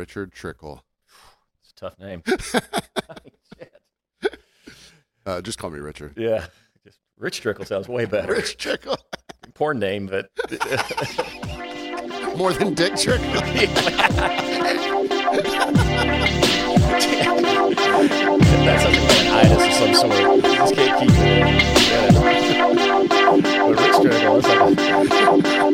Richard Trickle. It's a tough name. Uh, just call me Richard. yeah. Just Rich Trickle sounds way better. Rich Trickle. Porn name, but More than Dick Trickle. that sounds like an itis of some sort. Just can't keep it in. Yeah. But Rich Trickle, that's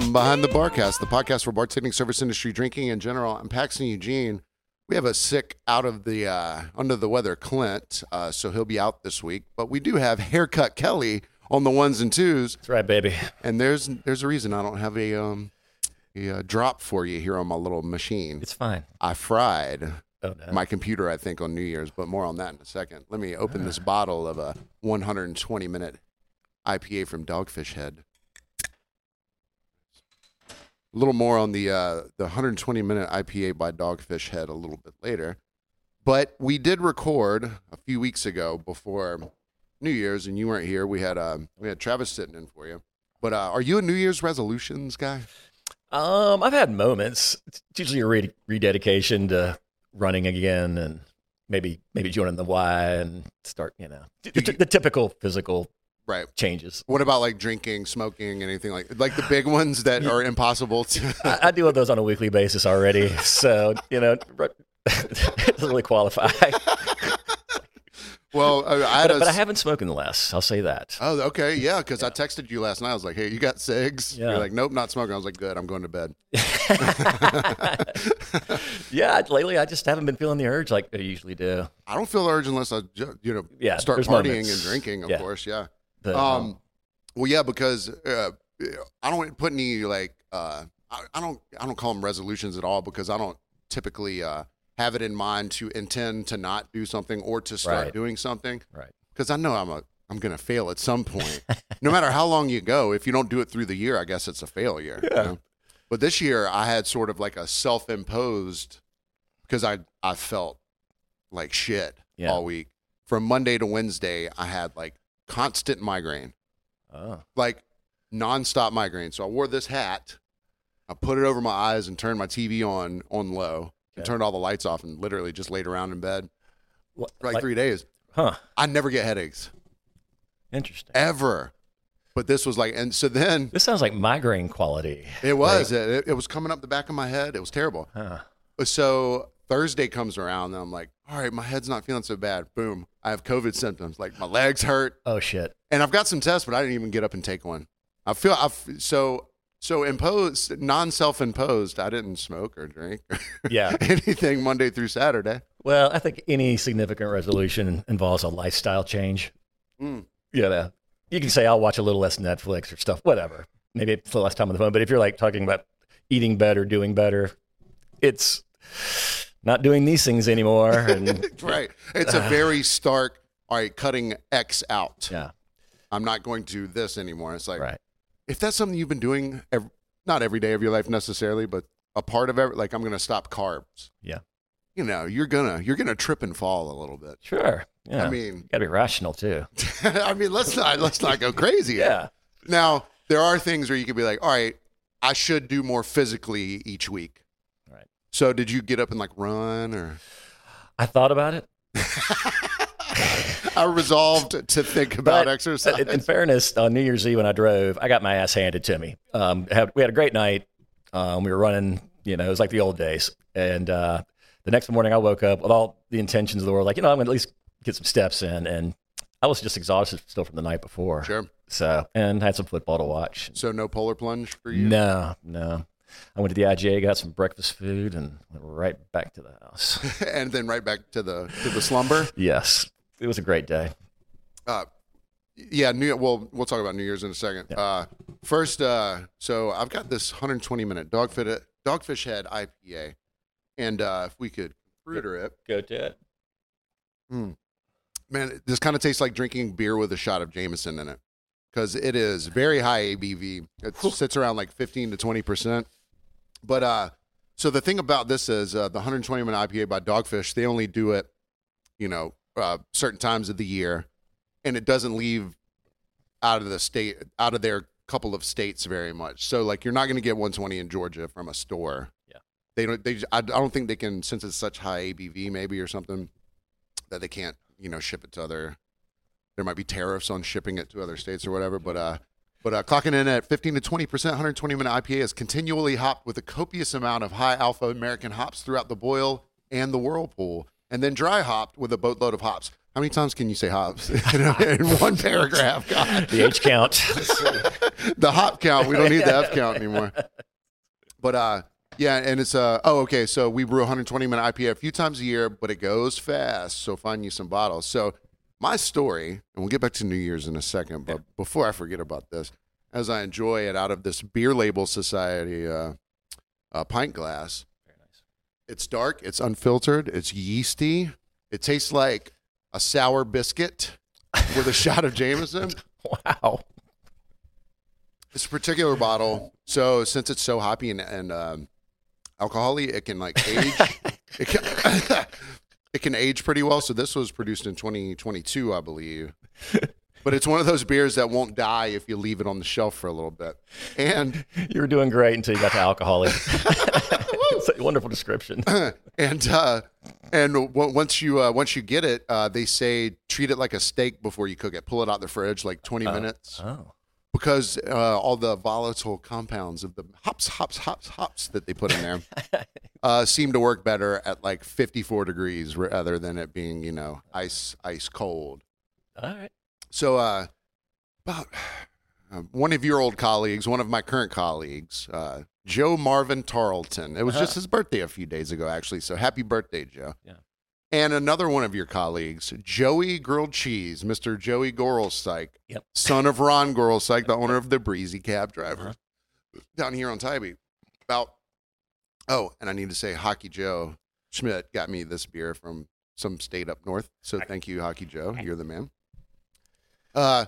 from Behind the Barcast, the podcast for bartending, service industry, drinking in general. I'm Paxton Eugene. We have a sick, out of the uh, under the weather Clint, uh, so he'll be out this week. But we do have haircut Kelly on the ones and twos, That's right, baby. and there's there's a reason I don't have a um a, uh drop for you here on my little machine. It's fine. I fried Oh, no. my computer, I think, on New Year's, but more on that in a second. Let me open this bottle of a 120 minute IPA from Dogfish Head. A little more on the uh, the 120 minute IPA by Dogfish Head a little bit later, but we did record a few weeks ago before New Year's, and you weren't here. We had um, we had Travis sitting in for you. But uh, are you a New Year's resolutions guy? Um, I've had moments. It's usually a re- rededication to running again, and maybe maybe joining the Y and start, you know, the, the typical physical Right. changes. What about like drinking, smoking, anything like like the big ones that are impossible to? I, I deal with those on a weekly basis already, so you know, it doesn't really qualify. well, I had but, a but I haven't smoked in the last. I'll say that. Oh, okay, yeah. Because I texted you last night. I was like, "Hey, you got cigs?" Yeah. You're like, "Nope, not smoking." I was like, "Good, I'm going to bed." yeah, lately I just haven't been feeling the urge like I usually do. I don't feel the urge unless I, you know, Yeah, start partying moments. and drinking. Of Yeah. course, yeah. But, Um, well, yeah, because uh, I don't put any like uh, I, I don't I don't call them resolutions at all because I don't typically uh, have it in mind to intend to not do something or to start Right. doing something. Right. Because I know I'm a I'm gonna fail at some point. no matter how long you go, if you don't do it through the year, I guess it's a failure. you Yeah. know? But this year I had sort of like a self imposed because I I felt like shit Yeah. all week. From Monday to Wednesday, I had like constant migraine oh, like nonstop migraine. So I wore this hat, I put it over my eyes and turned my TV on on low and Okay. turned all the lights off and literally just laid around in bed What- for like, like- three days. huh? I never get headaches Interesting. ever, but this was like, and so then This sounds like migraine quality. it was it, it was coming up the back of my head. It was terrible. Huh. So Thursday comes around and I'm like, all right, my head's not feeling so bad. Boom, I have COVID symptoms. Like my legs hurt. Oh shit. and I've got some tests, but I didn't even get up and take one. I feel I so so imposed, non self imposed. I didn't smoke or drink or Yeah. anything Monday through Saturday. Well, I think any significant resolution involves a lifestyle change. Mm. You know, you can say I'll watch a little less Netflix or stuff, whatever. Maybe it's the less time on the phone. But if you're like talking about eating better, doing better, it's not doing these things anymore. And Right. It's a very stark. All right, cutting X out. yeah, I'm not going to do this anymore. It's like right. if that's something you've been doing, ev not every day of your life necessarily, but a part of every. Like I'm going to stop carbs. Yeah. You know, you're gonna you're gonna trip and fall a little bit. Sure. Yeah. I mean, got to be rational too. I mean, let's not let's not go crazy. Yeah. Now, there are things where you could be like, all right, I should do more physically each week. So, did you get up and like run or? I thought about it. I resolved to think about But, exercise. In, fairness, on New Year's Eve when I drove, I got my ass handed to me. Um, had, we had a great night. Um, we were running, you know, it was like the old days. And uh, the next morning, I woke up with all the intentions of the world, like, you know, I'm going to at least get some steps in. And I was just exhausted still from the night before. Sure. So, and had some football to watch. So, no polar plunge for you? No, no. I went to the IGA, got some breakfast food, and went right back to the house. and then right back to the to the slumber. yes, it was a great day. Uh, yeah, New Year, well, we'll talk about New Year's in a second. Yeah. Uh, first, uh, so I've got this 120 minute dogfish dogfish head IPA, and uh, if we could fruiter it, Go to it. Man, this kind of tastes like drinking beer with a shot of Jameson in it because it is very high ABV. It sits around like 15 to 20 percent. But uh, so the thing about this is uh, the 120 minute IPA by Dogfish. They only do it, you know, uh, certain times of the year, and it doesn't leave out of the state, out of their couple of states very much. So like, you're not going to get 120 in Georgia from a store. Yeah. they don't. They, I, I don't think they can since it's such high ABV, maybe or something, that they can't, you know, ship it to other. There might be tariffs on shipping it to other states or whatever, but uh, but uh, clocking in at 15 to 20 percent, 120 minute IPA is continually hopped with a copious amount of high alpha American hops throughout the boil and the whirlpool, and then dry hopped with a boatload of hops. How many times can you say hops in one paragraph? God, The H count. the hop count. We don't need the F count anymore. But uh, yeah, and it's uh, oh okay. So we brew 120 minute IPA a few times a year, but it goes fast. So find you some bottles. So my story, and we'll get back to New Year's in a second. But before I forget about this, as I enjoy it out of this Beer Label Society uh, uh, pint glass, Very nice. it's dark, it's unfiltered, it's yeasty. It tastes like a sour biscuit with a shot of Jameson. Wow. This particular bottle, so since it's so hoppy and, and um, alcoholy, it can like age. it, can, it can age pretty well. So this was produced in 2022, I believe. But it's one of those beers that won't die if you leave it on the shelf for a little bit. And You were doing great until you got to alcoholic. It's a wonderful description. and uh, and w- once you uh, once you get it, uh, they say treat it like a steak before you cook it. Pull it out the fridge like 20 minutes. Oh. Because uh, all the volatile compounds of the hops, hops, hops, hops that they put in there uh, seem to work better at like 54 degrees rather than it being, you know, ice, ice cold. All right. So, uh, about uh, one of your old colleagues, one of my current colleagues, uh, Joe Marvin Tarleton. It was just his birthday a few days ago, actually. So, happy birthday, Joe. Yeah. And another one of your colleagues, Joey Grilled Cheese, Mr. Joey Gorelsyke, Yep. son of Ron Gorelsyke, the owner of the Breezy Cab Driver down here on Tybee. About, oh, and I need to say, Hockey Joe Schmidt got me this beer from some state up north. So thank you, Hockey Joe. You're the man. Uh,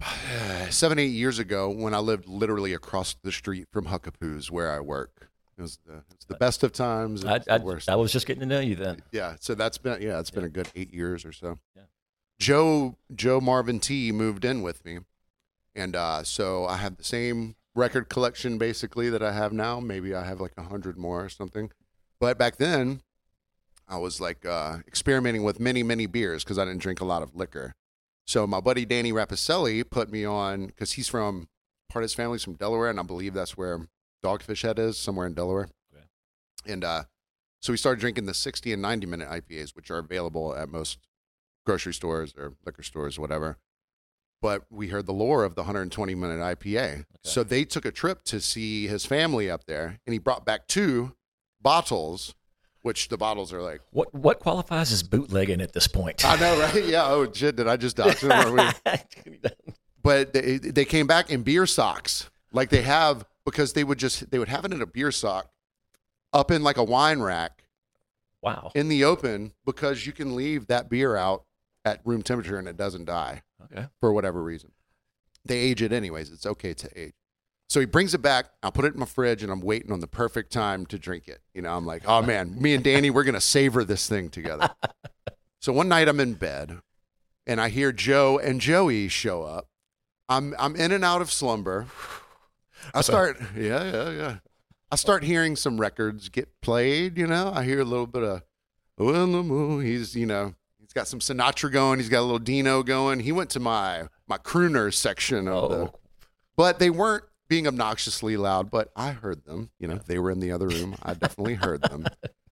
seven, eight years ago, when I lived literally across the street from Huckapoo's, where I work, it was the, it's the best of times. I, I, worst. I was just getting to know you then. Yeah, so that's been yeah, it's been a good eight years or so. Yeah. Joe Joe Marvin T moved in with me, and uh, so I had the same record collection basically that I have now. Maybe I have like a hundred more or something. But back then, I was like uh, experimenting with many many beers because I didn't drink a lot of liquor. So my buddy Danny Rapicelli put me on because he's from part of his family's from Delaware, and I believe that's where Dogfish Head is, somewhere in Delaware. Okay. And uh, so we started drinking the 60 and 90 minute IPAs, which are available at most grocery stores or liquor stores, or whatever. But we heard the lore of the 120 minute IPA. So they took a trip to see his family up there, and he brought back two bottles, which the bottles are like, What what qualifies as bootlegging at this point? I know, right? Yeah. Oh, shit. Did I just dox we- but they, they came back in beer socks like they have because they would just they would have it in a beer sock up in like a wine rack wow. in the open because you can leave that beer out at room temperature and it doesn't die Okay. for whatever reason. They age it anyways. It's okay to age. So he brings it back. I'll put it in my fridge and I'm waiting on the perfect time to drink it. You know, I'm like, oh man, me and Danny, we're going to savor this thing together. so one night I'm in bed and I hear Joe and Joey show up. I'm, I'm in and out of slumber. I start, yeah, yeah, yeah. I start hearing some records get played, you know. I hear a little bit of, the. He's, you know, he's got some Sinatra going. He's got a little Dino going. He went to my my crooner section of the, Oh, but they weren't being obnoxiously loud. But I heard them. You know, they were in the other room. I definitely heard them.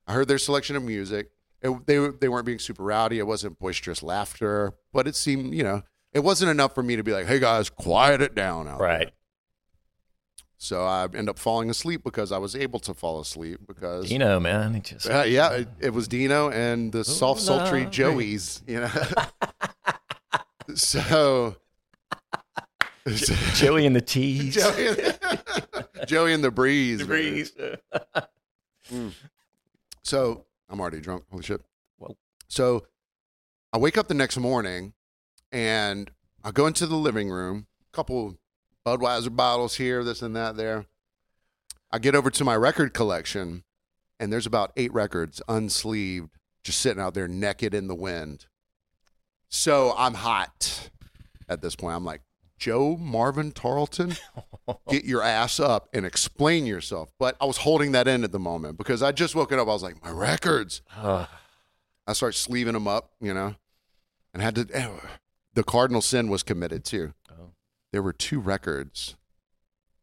I heard their selection of music. It, they they weren't being super rowdy. It wasn't boisterous laughter, but it seemed, you know, it wasn't enough for me to be like, "Hey guys, quiet it down." Out there." So I end up falling asleep because I was able to fall asleep because know, man. He just uh, yeah, it, it was Dino and the soft, sultry. Joeys, you know. so, Joey and the Tees. Joey, Joey and the breeze. The breeze. So I'm already drunk. Holy shit. Whoa. So I wake up the next morning and I go into the living room, couple Budweiser bottles here, this and that there. I get over to my record collection and there's about eight records unsleeved, just sitting out there naked in the wind. So I'm hot at this point. I'm like, Joe Marvin Tarleton, get your ass up and explain yourself. But I was holding that in at the moment because I just woken up. I was like, my records. I start sleeving them up, you know, and had to. eh, The cardinal sin was committed too. There were two records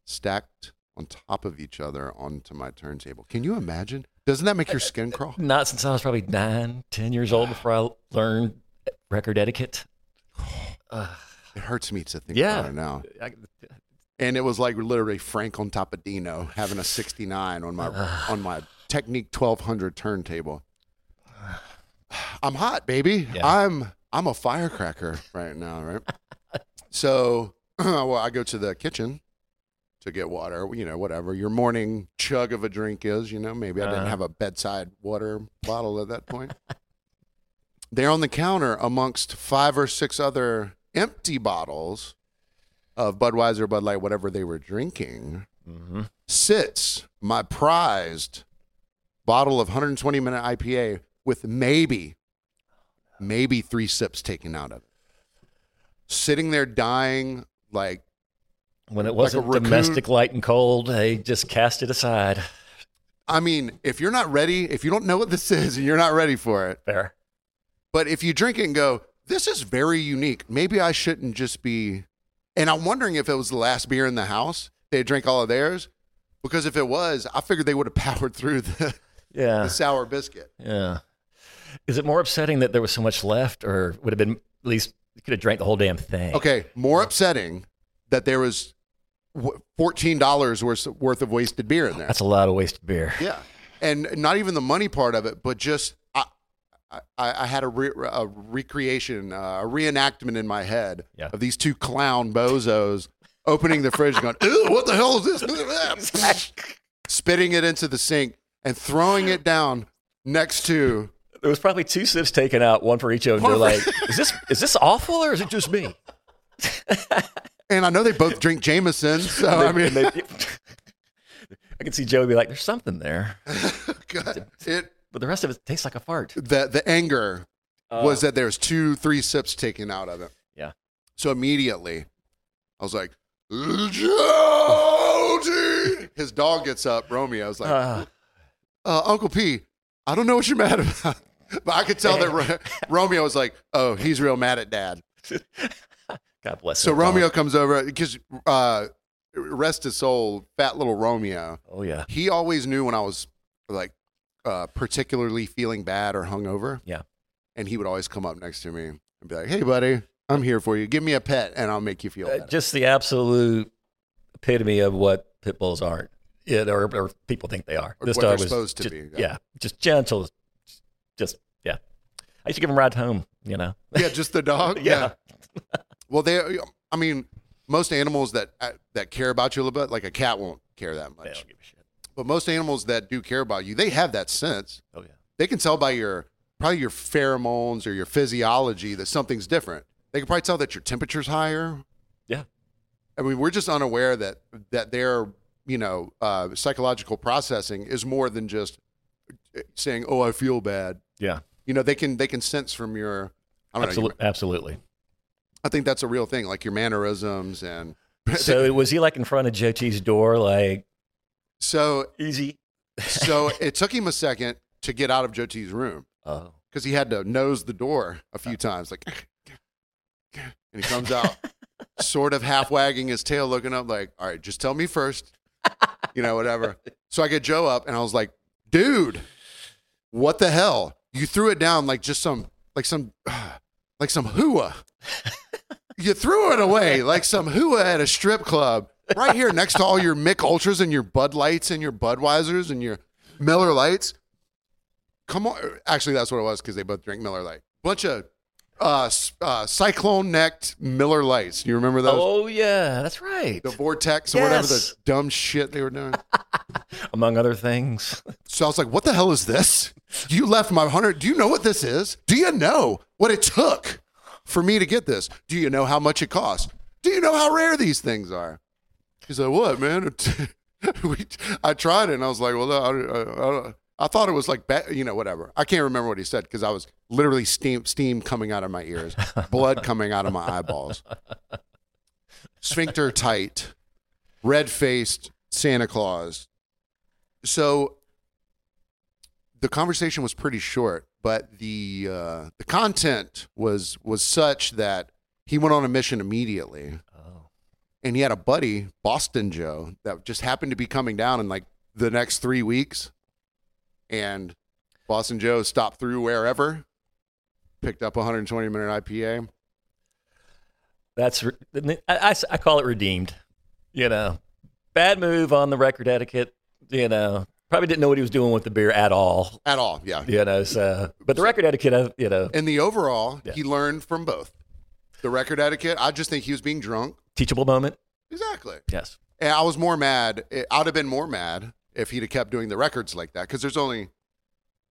stacked on top of each other onto my turntable. Can you imagine? Doesn't that make your skin crawl? not since I was probably nine, ten years old before I learned record etiquette. Uh, It hurts me to think Yeah. about it now. And it was like literally Frank on top of Dino having a 69 on my on my Technics 1200 turntable. I'm hot, baby. Yeah. I'm I'm a firecracker right now, right? so, well, I go to the kitchen to get water, you know, whatever your morning chug of a drink is, you know, maybe I didn't Uh-huh. have a bedside water bottle at that point. There on the counter amongst five or six other empty bottles of Budweiser, Bud Light, whatever they were drinking, mhm. sits my prized bottle of 120 minute IPA with maybe, maybe three sips taken out of it. Sitting there dying, like, When it wasn't raccoon. domestic light and cold, they just cast it aside. I mean, if you're not ready, if you don't know what this is and you're not ready for it, Fair. but if you drink it and go, this is very unique, maybe I shouldn't just be. And I'm wondering if it was the last beer in the house, they drank all of theirs. Because if it was, I figured they would have powered through the, Yeah. the sour biscuit. Yeah. Is it more upsetting that there was so much left, or would have been at least you could have drank the whole damn thing? Okay, more upsetting that there was fourteen dollars worth worth of wasted beer in there. That's a lot of wasted beer. Yeah, and not even the money part of it, but just I, I, I had a, re, a recreation, uh, a reenactment in my head Yeah. of these two clown bozos opening the fridge, going, "Ew, what the hell is this?" Spitting it into the sink and throwing it down next to. There was probably two sips taken out, one for each of them. They're like, "Is this is this awful, or is it just me?" And I know they both drink Jameson, so I mean, they- I can see Joey be like, "There's something there," God, it but the rest of it tastes like a fart. the the anger was that there's two, three sips taken out of it. Yeah. So immediately, I was like, Jody! His dog gets up. Romeo I was like, Uh, uh, Uncle P, I don't know what you're mad about. But I could tell that Ro- Romeo was like, oh, he's real mad at dad. God bless. Him. So dog. Romeo comes over because, uh, rest his soul, fat little Romeo. Oh yeah. He always knew when I was like uh, particularly feeling bad or hungover. Yeah. And he would always come up next to me and be like, "Hey, buddy, I'm here for you. Give me a pet, and I'll make you feel Uh, better." just the absolute epitome of what pit bulls aren't, yeah, or, or people think they are. Or This what dog they're was supposed to just- be, yeah. Yeah. just gentle, just yeah. I used to give him a ride home. You know. yeah, just the dog. Yeah. Well, they. I mean, most animals that uh, that care about you a little bit, like a cat, won't care that They much. don't give a shit. But most animals that do care about you, they have that sense. Oh yeah. They can tell by your probably your pheromones or your physiology that something's different. They can probably tell that your temperature's higher. Yeah. I mean, we're just unaware that that their you know uh, psychological processing is more than just uh, saying, "Oh, I feel bad." Yeah. You know, they can they can sense from your. I don't know. Absolutely. Absolutely. I think that's a real thing, like your mannerisms and. So was he like in front of Joe T's door, like so easy? so it took him a second to get out of Joe T's room Oh. because he had to nose the door a few uh. times, like, and he comes out, sort of half wagging his tail, looking up, like, "All right, just tell me first, you know, whatever." So I get Joe up, and I was like, "Dude, what the hell? You threw it down like just some, like some, like some hua. You threw it away like some hua at a strip club, right here next to all your Mich Ultras and your Bud Lights and your Budweisers and your Miller Lites." Come on. Actually, that's what it was because they both drink Miller Lite. Bunch of uh, uh, cyclone necked Miller Lites. Do you remember those? Oh yeah, that's right. The Vortex or whatever the dumb shit they were doing. Among other things. So I was like, what the hell is this? You left my hundred. Do you know what this is? Do you know what it took for me to get this? Do you know how much it cost? Do you know how rare these things are? He said, "What, man?" we, I tried it, and I was like, "Well, I, I, I, I thought it was like, you know, whatever." I can't remember what he said because I was literally steam, steam coming out of my ears, blood coming out of my eyeballs, sphincter tight, red faced Santa Claus. So the conversation was pretty short, but the uh, the content was was such that he went on a mission immediately Oh. and he had a buddy, Boston Joe, that just happened to be coming down in like the next three weeks. And Boston Joe stopped through wherever, picked up 120 minute IPA. That's re- I, I, I call it redeemed. You know, bad move on the record etiquette. You know, probably didn't know what he was doing with the beer at all. At all, yeah. You know, so but the record etiquette, uh, you know, In the overall, Yeah. he learned from both. The record etiquette, I just think he was being drunk. teachable moment. Exactly. Yes. And I was more mad. I'd have been more mad if he'd have kept doing the records like that because there's only,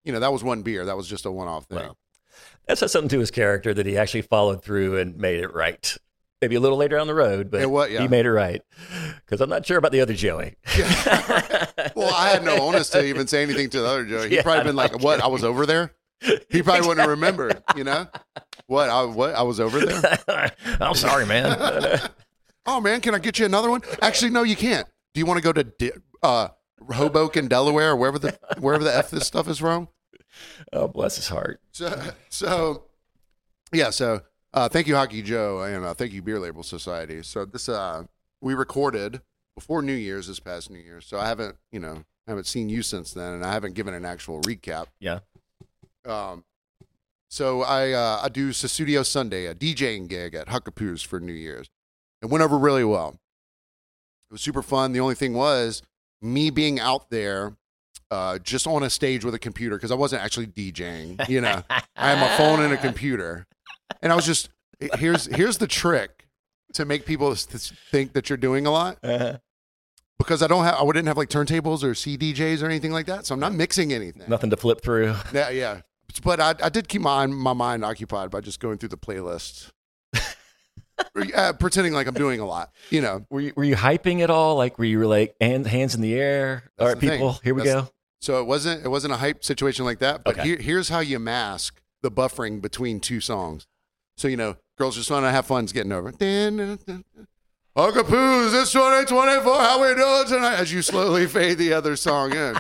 you know, that was one beer. That was just a one off thing. That says something to his character that he actually followed through and made it right. Maybe a little later down the road, but yeah. he made it right. Because I'm not sure about the other Joey. Well, I had no onus to even say anything to the other Joe. He'd Yeah, probably been like, "What? I was over there." He probably wouldn't have remembered. You know, what? I what? I was over there. I'm sorry, man. Oh man, can I get you another one? Actually, no, you can't. Do you want to go to uh, Hoboken, Delaware, or wherever the wherever the f this stuff is from? oh, bless his heart. So, so yeah. So, uh, thank you, Hockey Joe, and uh, thank you, Beer Label Society. So this uh, we recorded before New Year's this past New Year's. So I haven't, you know, haven't seen you since then, and I haven't given an actual recap. Yeah. Um, so I uh, I do Sussudio Sunday, a DJing gig at Huckapoo's for New Year's. It went over really well. It was super fun. The only thing was me being out there, uh, just on a stage with a computer because I wasn't actually DJing. You know, I had my phone and a computer, and I was just here's here's the trick to make people think that you're doing a lot Uh, because I don't have I didn't have like turntables or CDJs or anything like that, so I'm not mixing anything. nothing to flip through. Yeah, yeah. But I, I did keep my my mind occupied by just going through the playlist, uh, pretending like I'm doing a lot. You know. Were you, were you hyping at all? Like, were you like hand, hands in the air? That's all right, the thing. people, here we That's- go. So it wasn't it wasn't a hype situation like that. But Okay. here, here's how you mask the buffering between two songs. So you know, girls just want to have fun's getting over. Huckapoos, it's 2024. How we doing tonight? As you slowly fade the other song in.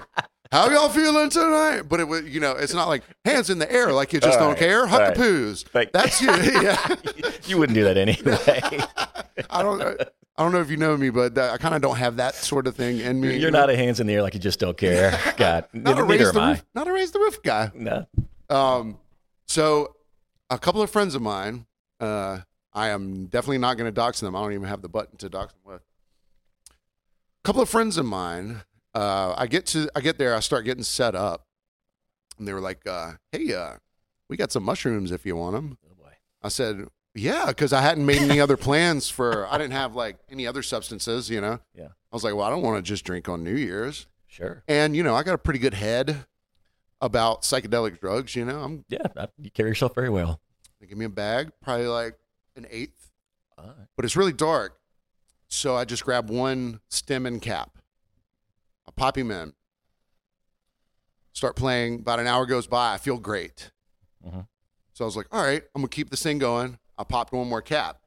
How y'all feeling tonight? But it was, you know, it's not like hands in the air, like you just All don't right, care. all right. Huckapoos. Like- That's you. Yeah. you wouldn't do that anyway. I don't. I don't know if you know me, but that, I kind of don't have that sort of thing in me. You're not a hands in the air like you just don't care. God, not a neither, raise neither the am I. roof, not a raise the roof guy. No. Um, so a couple of friends of mine, uh, I am definitely not going to dox them. I don't even have the button to dox them with. A couple of friends of mine, uh, I get to, I get there, I start getting set up, and they were like, uh, "Hey, uh, we got some mushrooms if you want them." Oh boy. I said, "Yeah," because I hadn't made any other plans for. I didn't have like any other substances, you know. Yeah. I was like, "Well, I don't want to just drink on New Year's," Sure. and you know, I got a pretty good head about psychedelic drugs. You know, I'm Yeah, you carry yourself very well. they give me a bag, probably like an eighth, right. but it's really dark. So I just grab one stem and cap. I pop him in. Start playing. About an hour goes by. I feel great. Mhm. So I was like, all right, I'm gonna keep this thing going. I popped one more cap.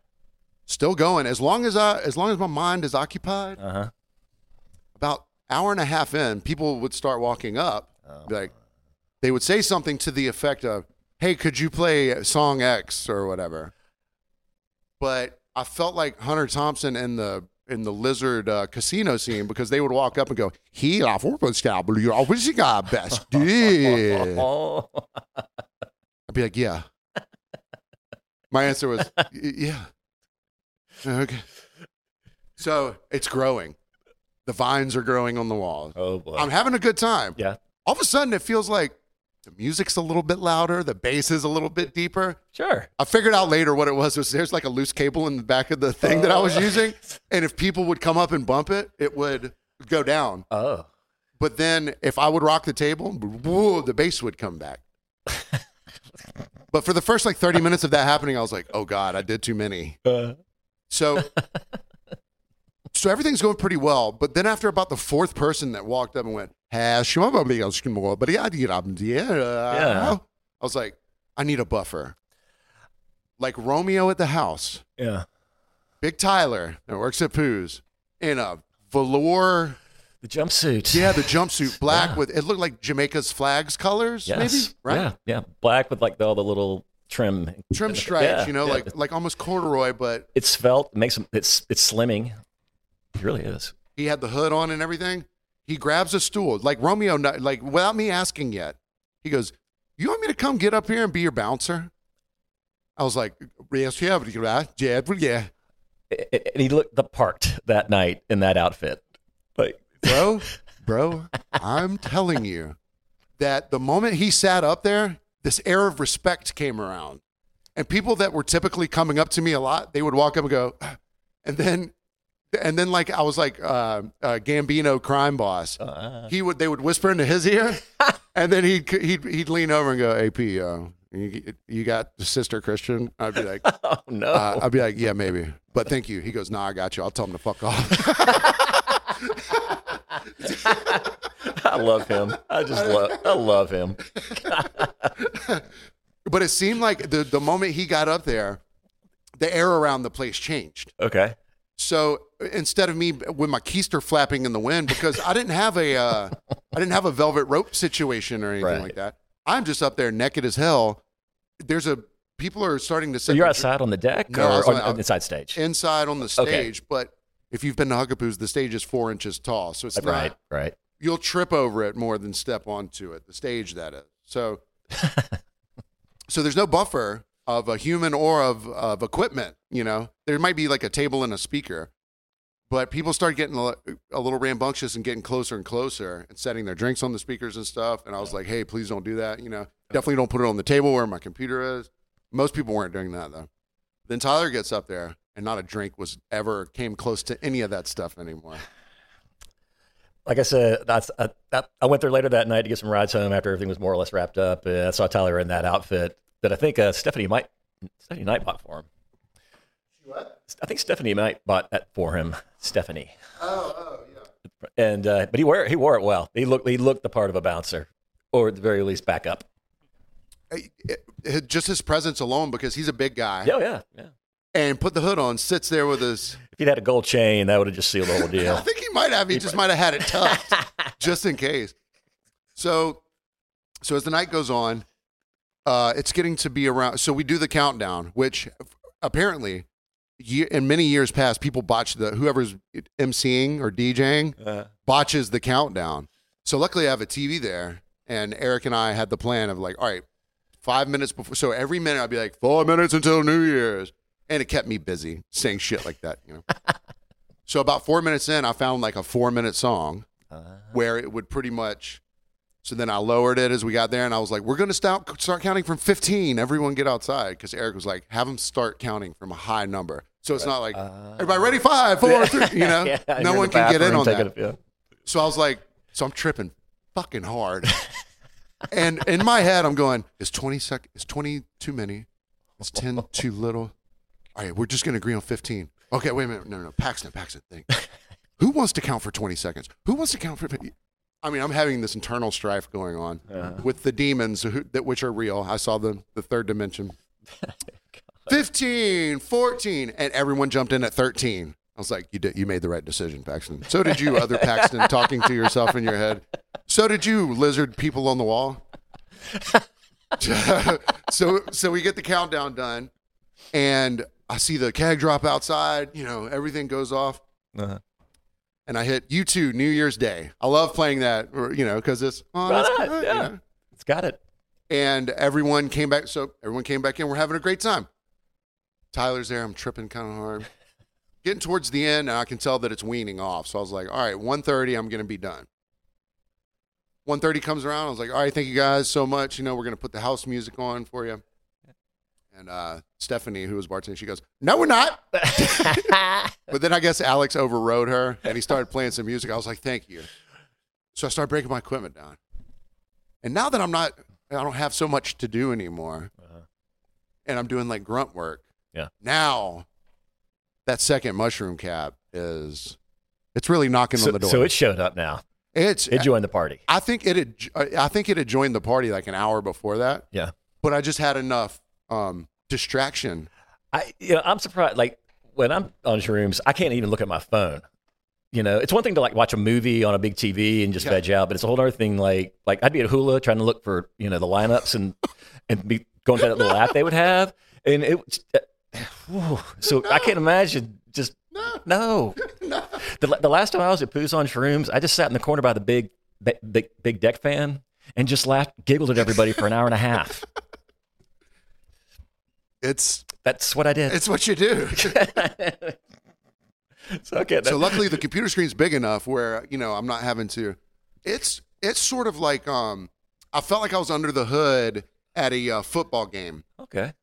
Still going. As long as I as long as my mind is occupied, Uh huh. about hour and a half in, people would start walking up. Oh. Like they would say something to the effect of, "Hey, could you play song X or whatever?" But I felt like Hunter Thompson in the in the Lizard uh, casino scene because they would walk up and go, "He football always got best." I'd be like, "Yeah." My answer was, "Yeah." Okay. So it's growing. The vines are growing on the wall. Oh boy. I'm having a good time. yeah. All of a sudden, it feels like the music's a little bit louder, the bass is a little bit deeper. Sure. I figured out later what it was. Was there's like a loose cable in the back of the thing that I was using, and if people would come up and bump it, it would go down. Oh. But then if I would rock the table, whoa, the bass would come back. but for the first like 30 minutes of that happening, I was like, oh God, I did too many. Uh, So so everything's going pretty well. But then after about the fourth person that walked up and went, "Hey, shuma me on skimo, but yeah, uh, Yeah. I was like, I need a buffer. Like Romeo at the house, yeah. Big Tyler that works at Pooh's in a velour, The jumpsuit. yeah, the jumpsuit, black Yeah. with it looked like Jamaica's flags colors, Yes. maybe, right? Yeah. Yeah. Black with like all the little trim. Trim stripes, Yeah, you know, yeah. like like almost corduroy, but it's felt makes. It's it's slimming. It really is. he had the hood on and everything. He grabs a stool, like Romeo, like without me asking yet. He goes, "You want me to come get up here and be your bouncer?" I was like, "Yes, yeah, but yeah, yeah, but yeah, A- a- And he looked the part that night in that outfit. Like bro, bro. I'm telling you that the moment he sat up there, this air of respect came around, and people that were typically coming up to me a lot, they would walk up and go, ah, and then, and then like I was like uh, uh, Gambino crime boss. uh, he would they would whisper into his ear, and then he'd he'd he'd lean over and go, "AP, uh, you, you got the sister Christian?" I'd be like, oh no. uh, "I'd be like, yeah, maybe, but thank you." He goes, "Nah, I got you. I'll tell him to fuck off." I love him. I just love. I love him. but it seemed like the the moment he got up there, the air around the place changed. Okay. So instead of me with my keister flapping in the wind, because I didn't have a uh, I didn't have a velvet rope situation or anything Right. like that. I'm just up there naked as hell. There's a people are starting to set you're outside on the deck No, I or on, on- inside stage? inside on the Okay. stage, but if you've been to Huckapoos, the stage is four inches tall, so it's right. not. Right. You'll trip over it more than step onto it. The stage that is. So, so there's no buffer of a human or of of equipment. You know, there might be like a table and a speaker, but people start getting a, a little rambunctious and getting closer and closer and setting their drinks on the speakers and stuff. And I was like, hey, please don't do that. You know, definitely don't put it on the table where my computer is. Most people weren't doing that though. Then Tyler gets up there, and not a drink was ever came close to any of that stuff anymore. Like I said, that's I, that, I went there later that night to get some rides home after everything was more or less wrapped up. And I saw Tyler in that outfit that I think uh, Stephanie might Stephanie Knight bought for him. She What? I think Stephanie Knight bought that for him. Stephanie. Oh, oh, yeah. and uh, but he wore he wore it well. He looked he looked the part of a bouncer, or at the very least backup. It- it- just his presence alone, because he's a big guy, Yeah, yeah, yeah. and put the hood on, sits there with his. If he'd had a gold chain, that would have just sealed the whole deal. I think he might have. He just might have had it tucked, just in case. So, so as the night goes on, uh, it's getting to be around. So we do the countdown, which apparently, in many years past, people botch the whoever's emceeing or DJing Uh, botches the countdown. So luckily, I have a TV there, and Eric and I had the plan of like, all right, five minutes before. So every minute I'd be like, four minutes until New Year's, and it kept me busy saying shit like that, you know. so about four minutes in, I found like a four minute song uh, where it would pretty much. So then I lowered it as we got there, and I was like, "We're going to start start counting from 15. Everyone get outside." Because Eric was like, "Have them start counting from a high number." So it's not like uh, everybody ready, five, four, three. You know, yeah, no one can get in on that. a- yeah. So I was like, so I'm tripping fucking hard. and in my head, I'm going, is 20 sec, is 20 too many? Is 10 too little? All right, we're just going to agree on 15. Okay, wait a minute. No, no, no. Paxton, Paxton, think. Who wants to count for 20 seconds? Who wants to count for 50? I mean, I'm having this internal strife going on Uh-huh. with the demons who, that which are real. I saw the, the third dimension. 15, 14, and everyone jumped in at 13. I was like, you did, you made the right decision, Paxton. So did you, other Paxton, talking to yourself in your head. So did you, lizard people on the wall. so, so we get the countdown done, and I see the keg drop outside. You know, everything goes off, Uh-huh. And I hit U2 New Year's Day. I love playing that, or, you know, because it's oh, that's Right, good, you yeah. know It's got it. and everyone came back. So everyone came back in. We're having a great time. Tyler's there. I'm tripping kind of hard. Getting towards the end, and I can tell that it's weaning off. So I was like, all right, 1.30, I'm going to be done. 1.30 comes around. I was like, all right, thank you guys so much. You know, we're going to put the house music on for you. And uh, Stephanie, who was bartending, she goes, no, we're not. But then I guess Alex overrode her, and he started playing some music. I was like, thank you. So I started breaking my equipment down. And now that I'm not, I don't have so much to do anymore, Uh-huh. and I'm doing like grunt work. Yeah. Now, that second mushroom cap is, it's really knocking So, on the door. so it showed up now. it's, It joined the party. I think it had, I think it had joined the party like an hour before that, Yeah. but I just had enough um, distraction. I you know I'm surprised. Like when I'm on shrooms, I can't even look at my phone. You know, it's one thing to like watch a movie on a big TV and just Yeah. veg out, but it's a whole other thing. Like like I'd be at Hula trying to look for you know the lineups and and be going to that little app they would have, and it. was- uh, whew. so I can't imagine just no. no. The, the last time I was at Pooh's on shrooms, I just sat in the corner by the big big, big deck fan and just laughed, giggled at everybody for an hour and a half. It's, That's what I did. it's what you do. so okay, so luckily the computer screen's big enough where you know I'm not having to. It's it's sort of like um, I felt like I was under the hood at a uh, football game. okay,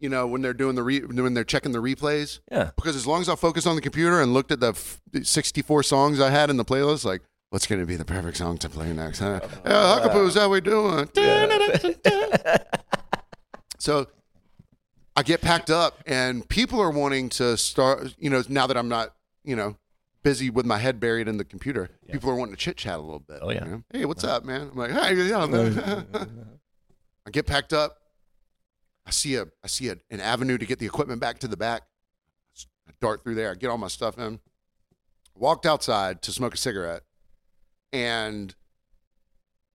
You know when they're doing the re- when they're checking the replays. yeah. Because as long as I focused on the computer and looked at the f- 64 songs I had in the playlist, like what's going to be the perfect song to play next? Huh? Yeah, Huckapoo's how we doing? so I get packed up, and people are wanting to start. You know, now that I'm not, you know, busy with my head buried in the computer, people are wanting to chit chat a little bit. Oh, yeah. you know? Hey, what's up, man? I'm like, hey, yeah. man." I get packed up. I see a I see a, an avenue to get the equipment back to the back. I dart through there. I get all my stuff in. Walked outside to smoke a cigarette, and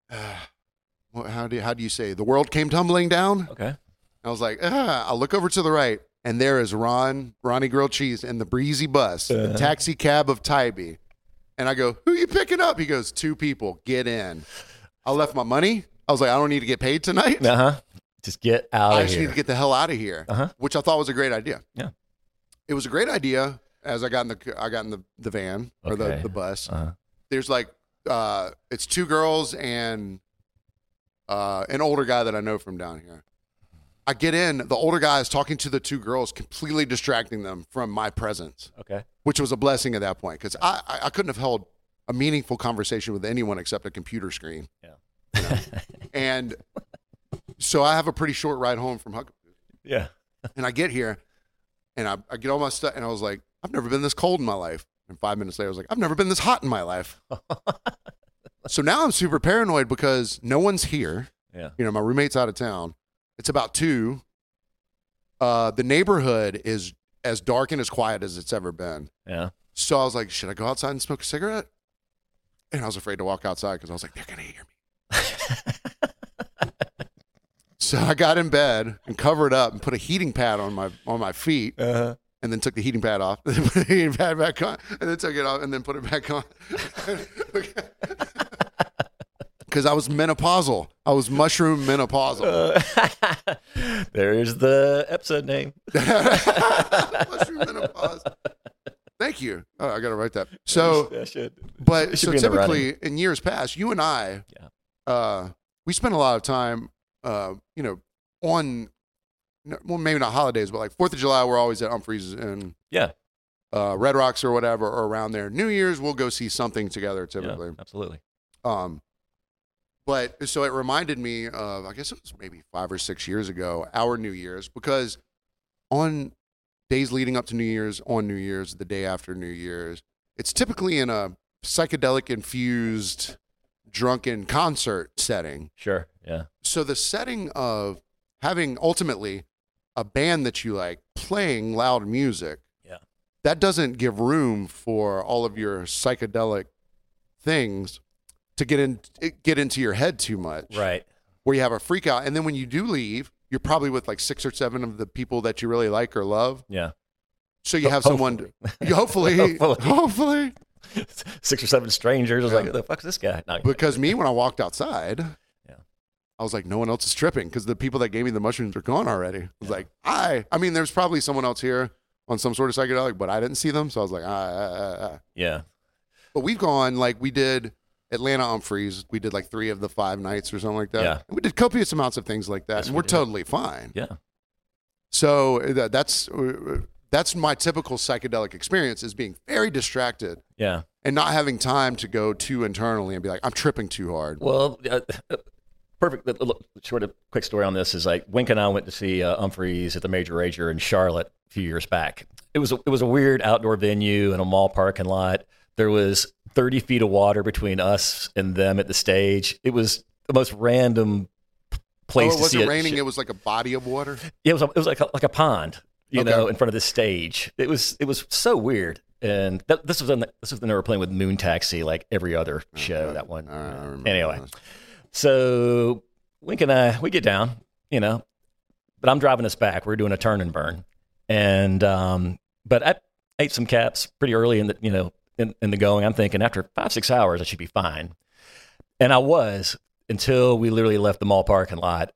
uh, what- how do you, how do you say the world came tumbling down? Okay. I was like, ah. I look over to the right, and there is Ron, Ronnie Grilled Cheese, and the breezy bus, the Uh-huh. taxi cab of Tybee. And I go, who you picking up? He goes, two people, get in. I left my money. I was like, I don't need to get paid tonight. Uh huh. Just get out I of just here. need to get the hell out of here, Uh-huh. which I thought was a great idea. Yeah. It was a great idea as I got in the I got in the, the van or the, Okay. the bus. uh-huh. There's like uh, it's two girls and uh, an older guy that I know from down here. I get in, the older guy is talking to the two girls, completely distracting them from my presence, Okay. which was a blessing at that point because I, I I couldn't have held a meaningful conversation with anyone except a computer screen. Yeah. And so I have a pretty short ride home from Huck. Yeah. And I get here and I, I get all my stuff and I was like, I've never been this cold in my life. And five minutes later, I was like, I've never been this hot in my life. so now I'm super paranoid because no one's here. Yeah. You know, my roommate's out of town. It's about two. Uh, the neighborhood is as dark and as quiet as it's ever been. Yeah. So I was like, should I go outside and smoke a cigarette? And I was afraid to walk outside because I was like, they're to hear me. so I got in bed and covered up and put a heating pad on my on my feet Uh-huh. and then took the heating pad off, and then put the heating pad back on, and then took it off, and then put it back on. Because I was menopausal. I was mushroom menopausal. There's the episode name. mushroom menopause. Thank you. Oh, I got to write that. So, That should. but should so be in typically in years past, you and I, Yeah. uh, we spend a lot of time, uh, you know, on, well, maybe not holidays, but like Fourth of July, we're always at Umphrey's and Yeah. uh, Red Rocks or whatever, or around there. New Year's, we'll go see something together Yeah. typically. Absolutely. Um, but so it reminded me of, I guess it was maybe five or six years ago, our New Year's, because on days leading up to New Year's, on New Year's, the day after New Year's, it's typically in a psychedelic infused drunken concert setting. Sure. Yeah. So the setting of having ultimately a band that you like playing loud music, Yeah. that doesn't give room for all of your psychedelic things to get in get into your head too much. Right. Where you have a freak out and then when you do leave, you're probably with like six or seven of the people that you really like or love. Yeah. So you have someone to, you hopefully Hopefully. hopefully Six or seven strangers. I was Yeah. like, who the fuck's this guy? Because me when I walked outside, Yeah. I was like, no one else is tripping because the people that gave me the mushrooms are gone already. I was like, I, I mean, there's probably someone else here on some sort of psychedelic, but I didn't see them, so I was like, ah, ah, ah, ah. yeah. But we've gone like we did Atlanta Umphrey's. We did like three of the five nights or something like that. Yeah. And we did copious amounts of things like that, Yes, and we we're did. totally fine. Yeah. So uh, that, that's uh, that's my typical psychedelic experience is being very distracted Yeah. and not having time to go too internally and be like, I'm tripping too hard. Well, uh, perfect. the- the Short, of, quick story on this is like Wink and I went to see uh, Umphrey's at the Major Rager in Charlotte a few years back. It was a, it was a weird outdoor venue in a mall parking lot. There was 30 feet of water between us and them at the stage. It was the most random place oh, to was see it raining? sh- It was like a body of water. Yeah, it was it was like a, like a pond, you Okay. know, in front of the stage. It was it was so weird. And that, this was on the, this was when they were playing with Moon Taxi like every other show. That one. All right, I remember Anyway, this. so Wink and I we get down, you know, but I'm driving us back. We're doing a turn and burn, and um, but I ate some caps pretty early in the you know in, in the going. I'm thinking after five six hours I should be fine, and I was until we literally left the mall parking lot.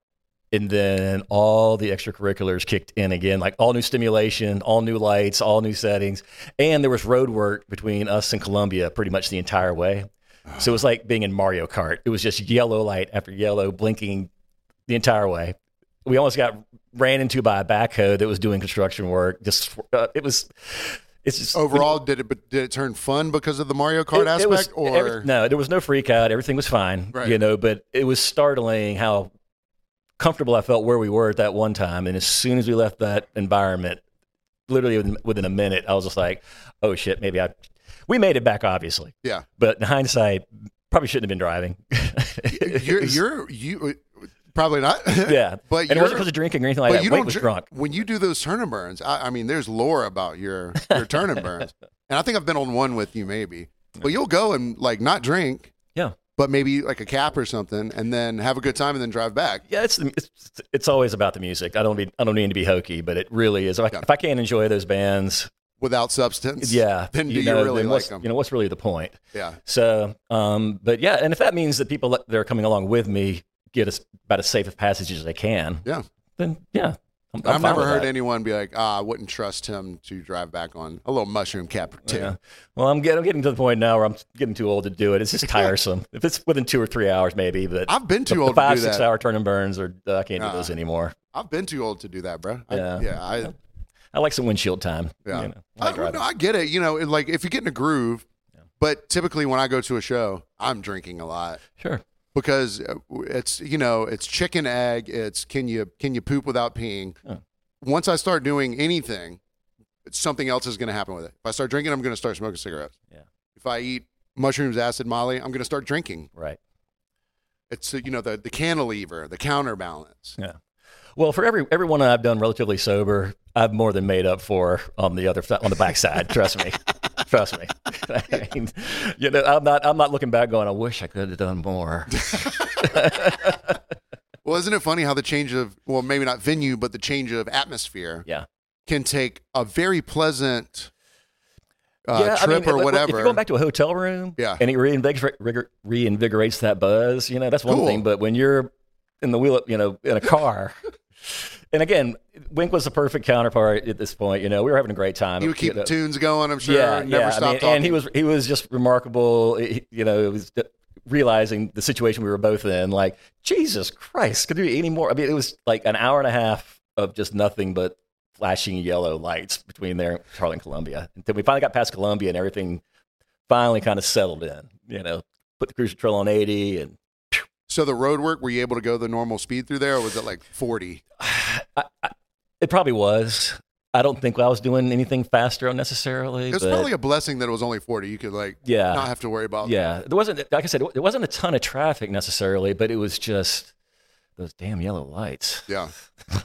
And then all the extracurriculars kicked in again, like all new stimulation, all new lights, all new settings. And there was road work between us and Columbia pretty much the entire way. So it was like being in Mario Kart. It was just yellow light after yellow blinking the entire way. We almost got ran into by a backhoe that was doing construction work. Just uh, it was. It's just Overall, did it but did it turn fun because of the Mario Kart it- aspect, it was- or every- no, there was no freak out. Everything was fine, Right. you know. But it was startling how comfortable I felt where we were at that one time. And as soon as we left that environment, literally within, within a minute, I was just like, "Oh shit, maybe I." We made it back, obviously, yeah, but in hindsight, probably shouldn't have been driving. You're you're you probably not. yeah, but and it wasn't because of drinking or anything like that. you don't was dr- drunk. when you do those turn and burns. I, I mean, there's lore about your your turn and burns, and I think I've been on one with you maybe. But you'll go and like not drink, Yeah. but maybe like a cap or something, and then have a good time and then drive back. Yeah, it's, it's it's always about the music. I don't be I don't mean to be hokey, but it really is. If I, if I can't enjoy those bands, without substance. yeah, Then do you, know, really then like what's, them? You know, what's really the point? yeah. So, um, but yeah, and if that means that people that are coming along with me get us about as safe a passage as they can, Yeah. then yeah, I'm, I'm I've never heard that. anyone be like, ah, I wouldn't trust him to drive back on a little mushroom cap or two. Yeah. Well, I'm getting, I'm getting to the point now where I'm getting too old to do it. It's just tiresome. if it's within two or three hours, maybe, but I've been the, too the old five to do six that. hour turn and burns, or uh, I can't do those anymore. I've been too old to do that, bro. I, Yeah. yeah. I, I like some windshield time. Yeah. you know, I I, no, I get it. You know, it- like if you get in a groove, but typically when I go to a show, I'm drinking a lot Sure. Because uh, it's you know it's chicken egg. It's can you can you poop without peeing? Huh. Once I start doing anything, something else is going to happen with it. If I start drinking, I'm going to start smoking cigarettes. Yeah. If I eat mushrooms, acid, Molly, I'm going to start drinking. Right. It's uh, you know the the cantilever, the counterbalance. Yeah. Well, for every everyone I've done relatively sober, I've more than made up for on the other on the backside. trust me, trust me. I mean, you know, I'm not I'm not looking back going, I wish I could have done more. Well, isn't it funny how the change of well, maybe not venue, but the change of atmosphere Yeah. can take a very pleasant uh, yeah, trip I mean, or whatever. If you're going back to a hotel room, Yeah. and it reinvigor- reinvigorates that buzz, you know, that's one Cool. thing. But when you're in the wheel, you know, in a car, and again, Wink was the perfect counterpart at this point. You know, we were having a great time. you would keep know. the tunes going, I'm sure. yeah, never yeah. I mean, talking. and he was he was just remarkable. He- you know, it was realizing the situation we were both in. Like, Jesus Christ, could there be any more? I mean, it was like an hour and a half of just nothing but flashing yellow lights between there and Charlotte and Columbia. Until we finally got past Columbia and everything finally kind of settled in. You know, put the cruise control on eighty and. So the road work, were you able to go the normal speed through there, or was it like 40? I, I, it probably was. I don't think I was doing anything faster unnecessarily. It was but probably a blessing that it was only 40. You could like yeah, not have to worry about. Yeah, there wasn't like I said, there wasn't a ton of traffic necessarily, but it was just those damn yellow lights Yeah.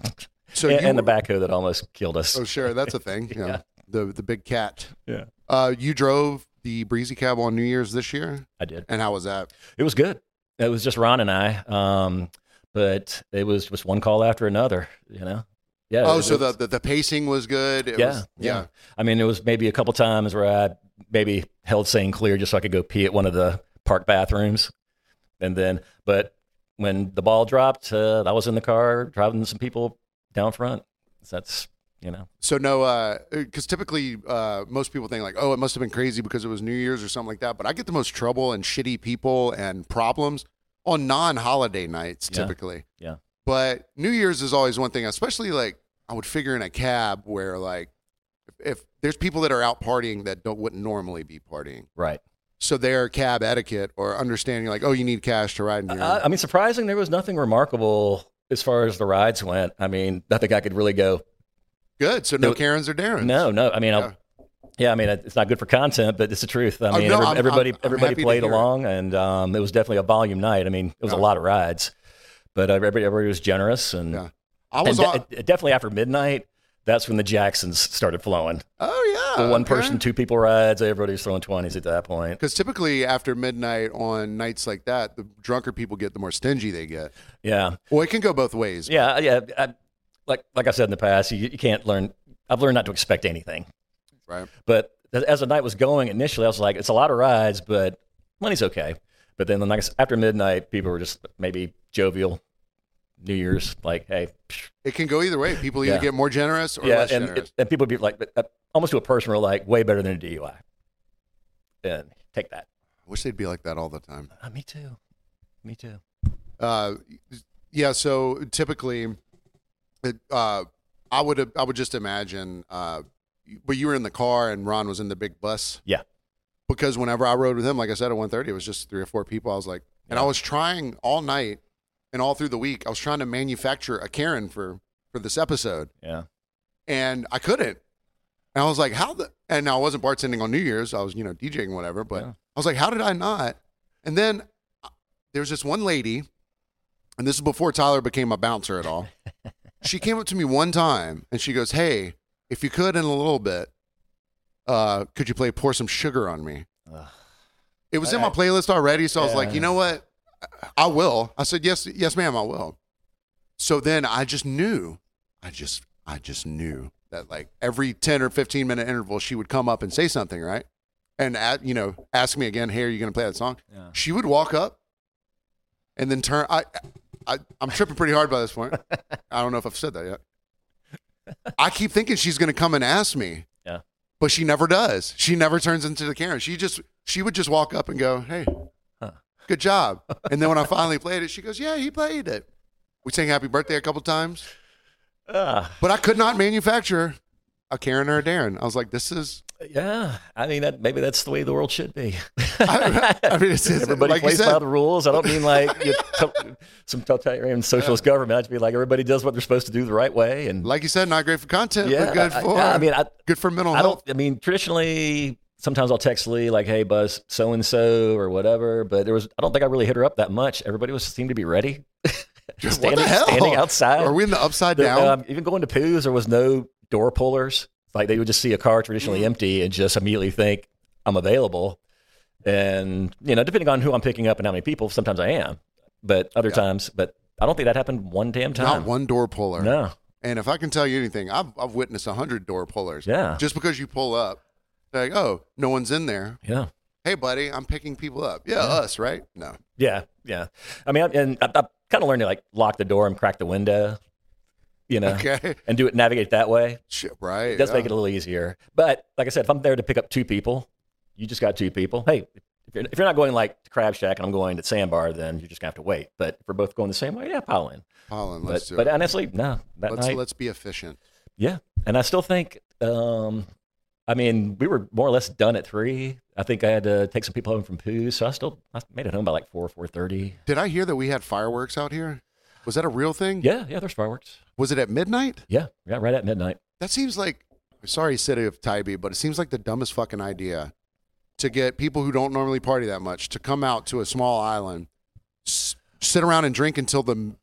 So and, and the backhoe that almost killed us. Oh, sure, that's a thing. Yeah. Yeah. The the big cat. Yeah, Uh, you drove the breezy cab on New Year's this year, I did. and how was that? It was good. It was just Ron and I, um, but it was just one call after another. You know. Yeah. Oh, it so the, the the pacing was good. It Yeah, was, yeah. I mean, it was maybe a couple times where I maybe held St. Clear just so I could go pee at one of the park bathrooms, and then, but when the ball dropped, uh, I was in the car driving some people down front. So that's you know, So no, because typically uh, most people think like, oh, it must have been crazy because it was New Year's or something like that. But I get the most trouble and shitty people and problems on non-holiday nights Yeah. typically. Yeah. But New Year's is always one thing, especially like I would figure in a cab where like if there's people that are out partying that don't wouldn't normally be partying, Right. so their cab etiquette or understanding like, oh, you need cash to ride in here. Uh, I mean, surprising, there was nothing remarkable as far as the rides went. I mean, nothing I could really go, Good. So no no- Karens or Darrens. no, no. I mean, Yeah. Yeah, I mean, it's not good for content, but it's the truth. I Oh, mean, no, every- I'm- everybody, I'm- I'm everybody played hear it. along, and um, it was definitely a volume night. I mean, it was Yeah. a lot of rides, but everybody, everybody was generous, and, Yeah. I and was on. de- definitely after midnight, that's when the Jacksons started flowing. Oh yeah. One person, two people rides. Everybody was throwing twenties at that point. Because typically after midnight on nights like that, the drunker people get, the more stingy they get. Yeah, Well, it can go both ways. yeah, yeah. I, like like I've said in the past, you, you can't learn. I've learned not to expect anything. Right. But as the night was going, initially I was like, it's a lot of rides, but money's okay. But then, like I said, after midnight, people were just maybe jovial. New Year's, like, hey, psh, It can go either way. People either Yeah. get more generous or yeah, less and, generous. and people would be like, uh, almost to a person, were like, way better than a DUI. And take that. I wish they'd be like that all the time. Uh, me too. Me too. Uh, yeah. So typically, it, uh, I would I would just imagine. Uh, but you were in the car and Ron was in the big bus. Yeah. Because whenever I rode with him, like I said at 1:30, it was just three or four people. I was like, and I was trying all night and all through the week. I was trying to manufacture a Karen for for this episode. Yeah. and I couldn't. And I was like, how the? And I wasn't bartending on New Year's. I was, you know, DJing whatever. But Yeah. I was like, how did I not? And then uh, there was this one lady, and this is before Tyler became a bouncer at all. she came up to me one time and she goes, "Hey, if you could in a little bit, uh, could you play pour some sugar on me?" Ugh. It was in my playlist already, so I was like, you know what? I will. I said, yes, yes, ma'am, I will. So then I just knew, I just, I just knew that like every 10 or 15 minute interval, she would come up and say something, right? And, at, you know, ask me again, hey, are you going to play that song? Yeah. She would walk up and then turn. I, I, I'm tripping pretty hard by this point. I don't know if I've said that yet. I keep thinking she's going to come and ask me. Yeah. But she never does. She never turns into the Karen. She just, she would just walk up and go, hey, Huh. good job. And then when I finally played it, she goes, yeah, he played it. We sang happy birthday a couple times, Ah, but I could not manufacture a Karen or a Darren. I was like, this is, yeah. I mean, that maybe that's the way the world should be. I, I mean, it's, it's everybody like plays said, by the rules. I don't mean like you to- some totalitarian socialist government. I just mean like everybody does what they're supposed to do the right way. And like you said, not great for content, yeah, but good for, I, I mean, I, good for mental I health. don't. I mean, traditionally, sometimes I'll text Lee like, "Hey, Buzz, so and so or whatever." But there was, I don't think I really hit her up that much. Everybody was seemed to be ready. What standing, the hell? standing outside. Are we in the upside down? um, even going to poos, there was no door pullers. Like they would just see a car traditionally Mm. empty and just immediately think I'm available. And you know, depending on who I'm picking up and how many people, sometimes I am, but other Yeah. times, but I don't think that happened one damn time. Not one door puller. No. And if I can tell you anything, I've, I've witnessed a hundred door pullers. Yeah. Just because you pull up, like, oh, no one's in there. Yeah. Hey, buddy, I'm picking people up. Yeah, us, right? No. Yeah. Yeah. I mean, I- and I, I kind of learned to like lock the door and crack the window. You know. Okay. And do it, navigate that way. Right. It does yeah. make it a little easier. But like I said, if I'm there to pick up two people, you just got two people. Hey, if you're, if you're not going like to Crab Shack and I'm going to Sandbar, then you're just gonna have to wait. But if we're both going the same way, yeah, pile in. Colin, let's But do but honestly, no, that Let's, night, let's be efficient. yeah. And I still think, um, I mean, we were more or less done at three. I think I had to take some people home from poo, so I still I made it home by like four or four thirty. Did I hear that we had fireworks out here? Was that a real thing? Yeah, yeah. There's fireworks. Was it at midnight? Yeah, yeah, right at midnight. That seems like, sorry, city of Tybee, but it seems like the dumbest fucking idea to get people who don't normally party that much to come out to a small island, s- sit around and drink until the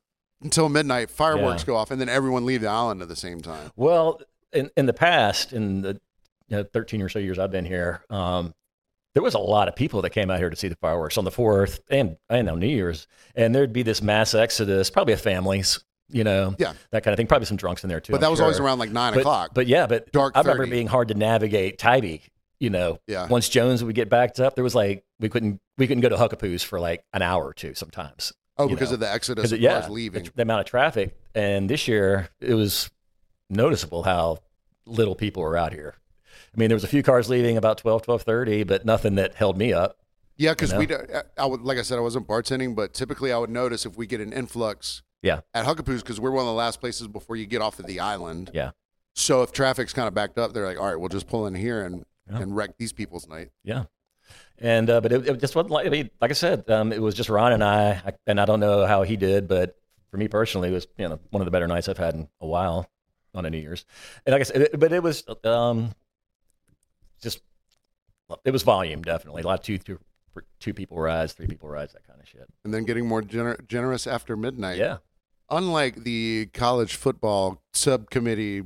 until midnight. Fireworks Yeah. go off, and then everyone leave the island at the same time. Well, in in the past, in the you know, 13 or so years I've been here, um, there was a lot of people that came out here to see the fireworks on the fourth and and on New Year's, and there'd be this mass exodus, probably of families, you know, Yeah. that kind of thing. Probably some drunks in there too. But that I'm was always around like nine But, o'clock. but yeah, but Dark I remember 30. being hard to navigate Tybee. You know, Yeah. once Jones would get backed up, there was like we couldn't we couldn't go to Huckapoo's for like an hour or two sometimes. oh, because know, of the exodus of yeah, leaving. the, the amount of traffic, and this year it was noticeable how little people were out here. I mean, there was a few cars leaving about 12, 12.30, but nothing that held me up. Yeah, because You we, uh, I would, like I said, I wasn't bartending, but typically I would notice if we get an influx Yeah. at Huckapoo's because we're one of the last places before you get off of the island. Yeah. So if traffic's kind of backed up, they're like, all right, we'll just pull in here and Yeah. and wreck these people's night. Yeah. And uh, but it, it just wasn't like I mean, like I said, um, it was just Ron and I, I, and I don't know how he did, but for me personally, it was you know one of the better nights I've had in a while on a New Year's. And like I said, it, but it was um, just it was volume definitely a lot of two two two people rides, three people rides, that kind of shit. And then getting more gener- generous after midnight. Yeah. Unlike the college football subcommittee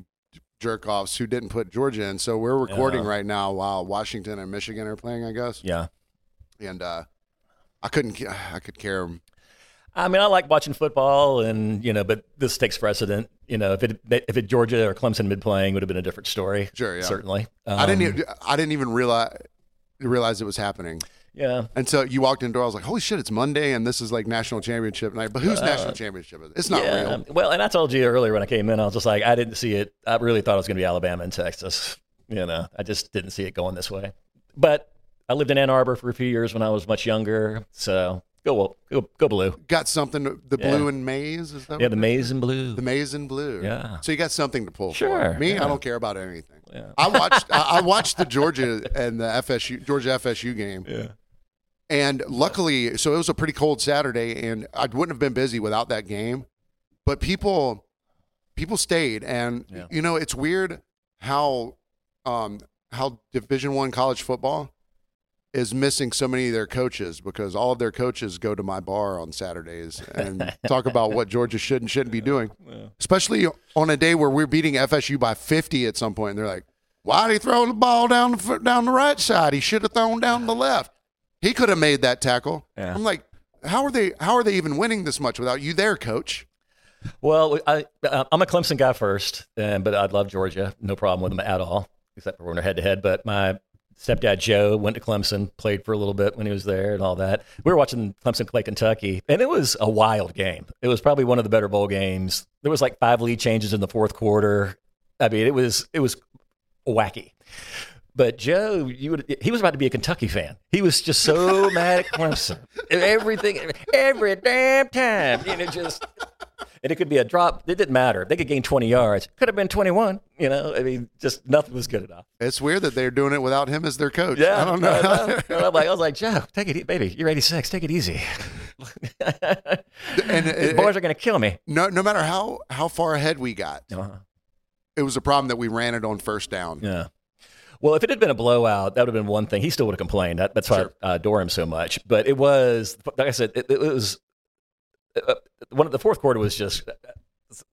jerk offs who didn't put Georgia in. So we're recording Yeah. right now while Washington and Michigan are playing, I guess. Yeah. And uh, I couldn't, I could care. I mean, I like watching football, and you know, but this takes precedent. You know, if it if it Georgia or Clemson been playing, would have been a different story. Sure, yeah. certainly. I didn't, Um, even, I didn't even realize realize it was happening. Yeah, And so you walked in the door. I was like, "Holy shit, it's Monday, and this is like national championship night." But whose national championship is it? It's not Uh, yeah. real. Well, and I told you earlier when I came in, I was just like, I didn't see it. I really thought it was going to be Alabama and Texas. You know, I just didn't see it going this way. But I lived in Ann Arbor for a few years when I was much younger, so go go go blue. Got something. The Yeah. blue and maize is that? Yeah, the maize and blue. the maize and blue. Yeah. So you got something to pull Sure, for. Me, yeah. I don't care about anything. Yeah. I watched. I I watched the Georgia and the FSU Georgia FSU game. Yeah. And luckily, so it was a pretty cold Saturday, and I wouldn't have been busy without that game. But people, people stayed, and Yeah. you know, it's weird how, um, how Division One college football is missing so many of their coaches because all of their coaches go to my bar on Saturdays and talk about what Georgia should and shouldn't be doing, especially on a day where we're beating FSU by 50 at some point. And they're like, "Why did he throw the ball down the down the right side? He should have thrown down the left." He could have made that tackle. Yeah. I'm like, how are they? How are they even winning this much without you there, coach? Well, I, uh, I'm a Clemson guy first, and, but I love Georgia. No problem with them at all, except for when they're head to head. But my stepdad Joe went to Clemson, played for a little bit when he was there, and all that. We were watching Clemson play Kentucky, and it was a wild game. It was probably one of the better bowl games. There was like five lead changes in the fourth quarter. I mean, it was it was wacky. But Joe, you would, he was about to be a Kentucky fan. He was just so mad at Clemson. Everything, every damn time. You know, just and it could be a drop. It didn't matter. They could gain 20 yards. Could have been 21. You know, I mean, just nothing was good enough. It's weird that they're doing it without him as their coach. Yeah, I don't know. And I'm like, I was like, Joe, take it, e- baby. You're 86. Take it easy. and The it, boys are gonna kill me. no, no matter how how far ahead we got, Uh-huh. it was a problem that we ran it on first down. Yeah. Well, if it had been a blowout, that would have been one thing. He still would have complained. That, that's why Sure. I adore him so much. But it was, like I said, it, it was uh, one of the fourth quarter was just.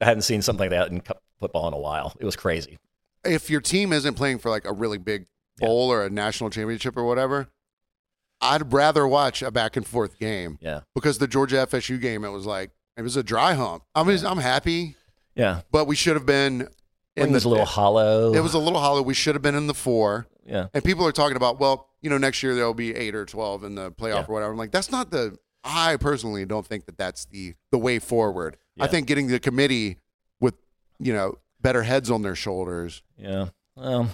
I hadn't seen something like that in football in a while. It was crazy. If your team isn't playing for like a really big bowl or a national championship or whatever, I'd rather watch a back and forth game Yeah. because the Georgia FSU game, it was like it was a dry hump. I mean, I'm happy, Yeah. but we should have been It in was the a little hollow. It was a little hollow. We should have been in the four. yeah. And people are talking about, well, you know, next year there'll be eight or twelve in the playoff Yeah. or whatever. I'm like, that's not the. I personally don't think that that's the the way forward. I Yeah. think getting the committee with you know better heads on their shoulders. Yeah. Well,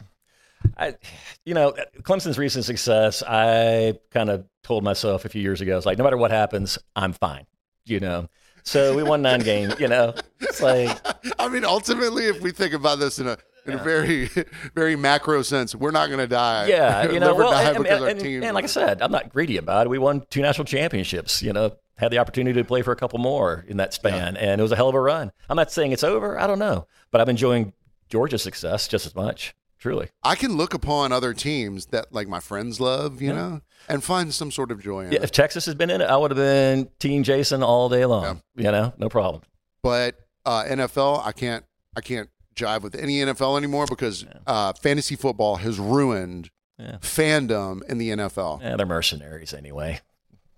I, you know, Clemson's recent success, I kind of told myself a few years ago, it's like, no matter what happens, I'm fine. You know, so we won nine games. You know, it's like, I mean, ultimately, if we think about this in a in a very very macro sense, we're not going to die. yeah, you know, well, die and, because our and- team. and like I said, I'm not greedy about it. We won two national championships. You know, had the opportunity to play for a couple more in that span, and it was a hell of a run. I'm not saying it's over. I don't know, but I'm enjoying Georgia's success just as much. Truly. I can look upon other teams that like my friends love, you Yeah. know, and find some sort of joy in Yeah, it. if Texas has been in it, I would have been Team Jason all day long. You know, no problem. but uh, NFL, I can't I can't jive with any NFL anymore because uh, fantasy football has ruined Yeah. fandom in the NFL. Yeah, they're mercenaries anyway.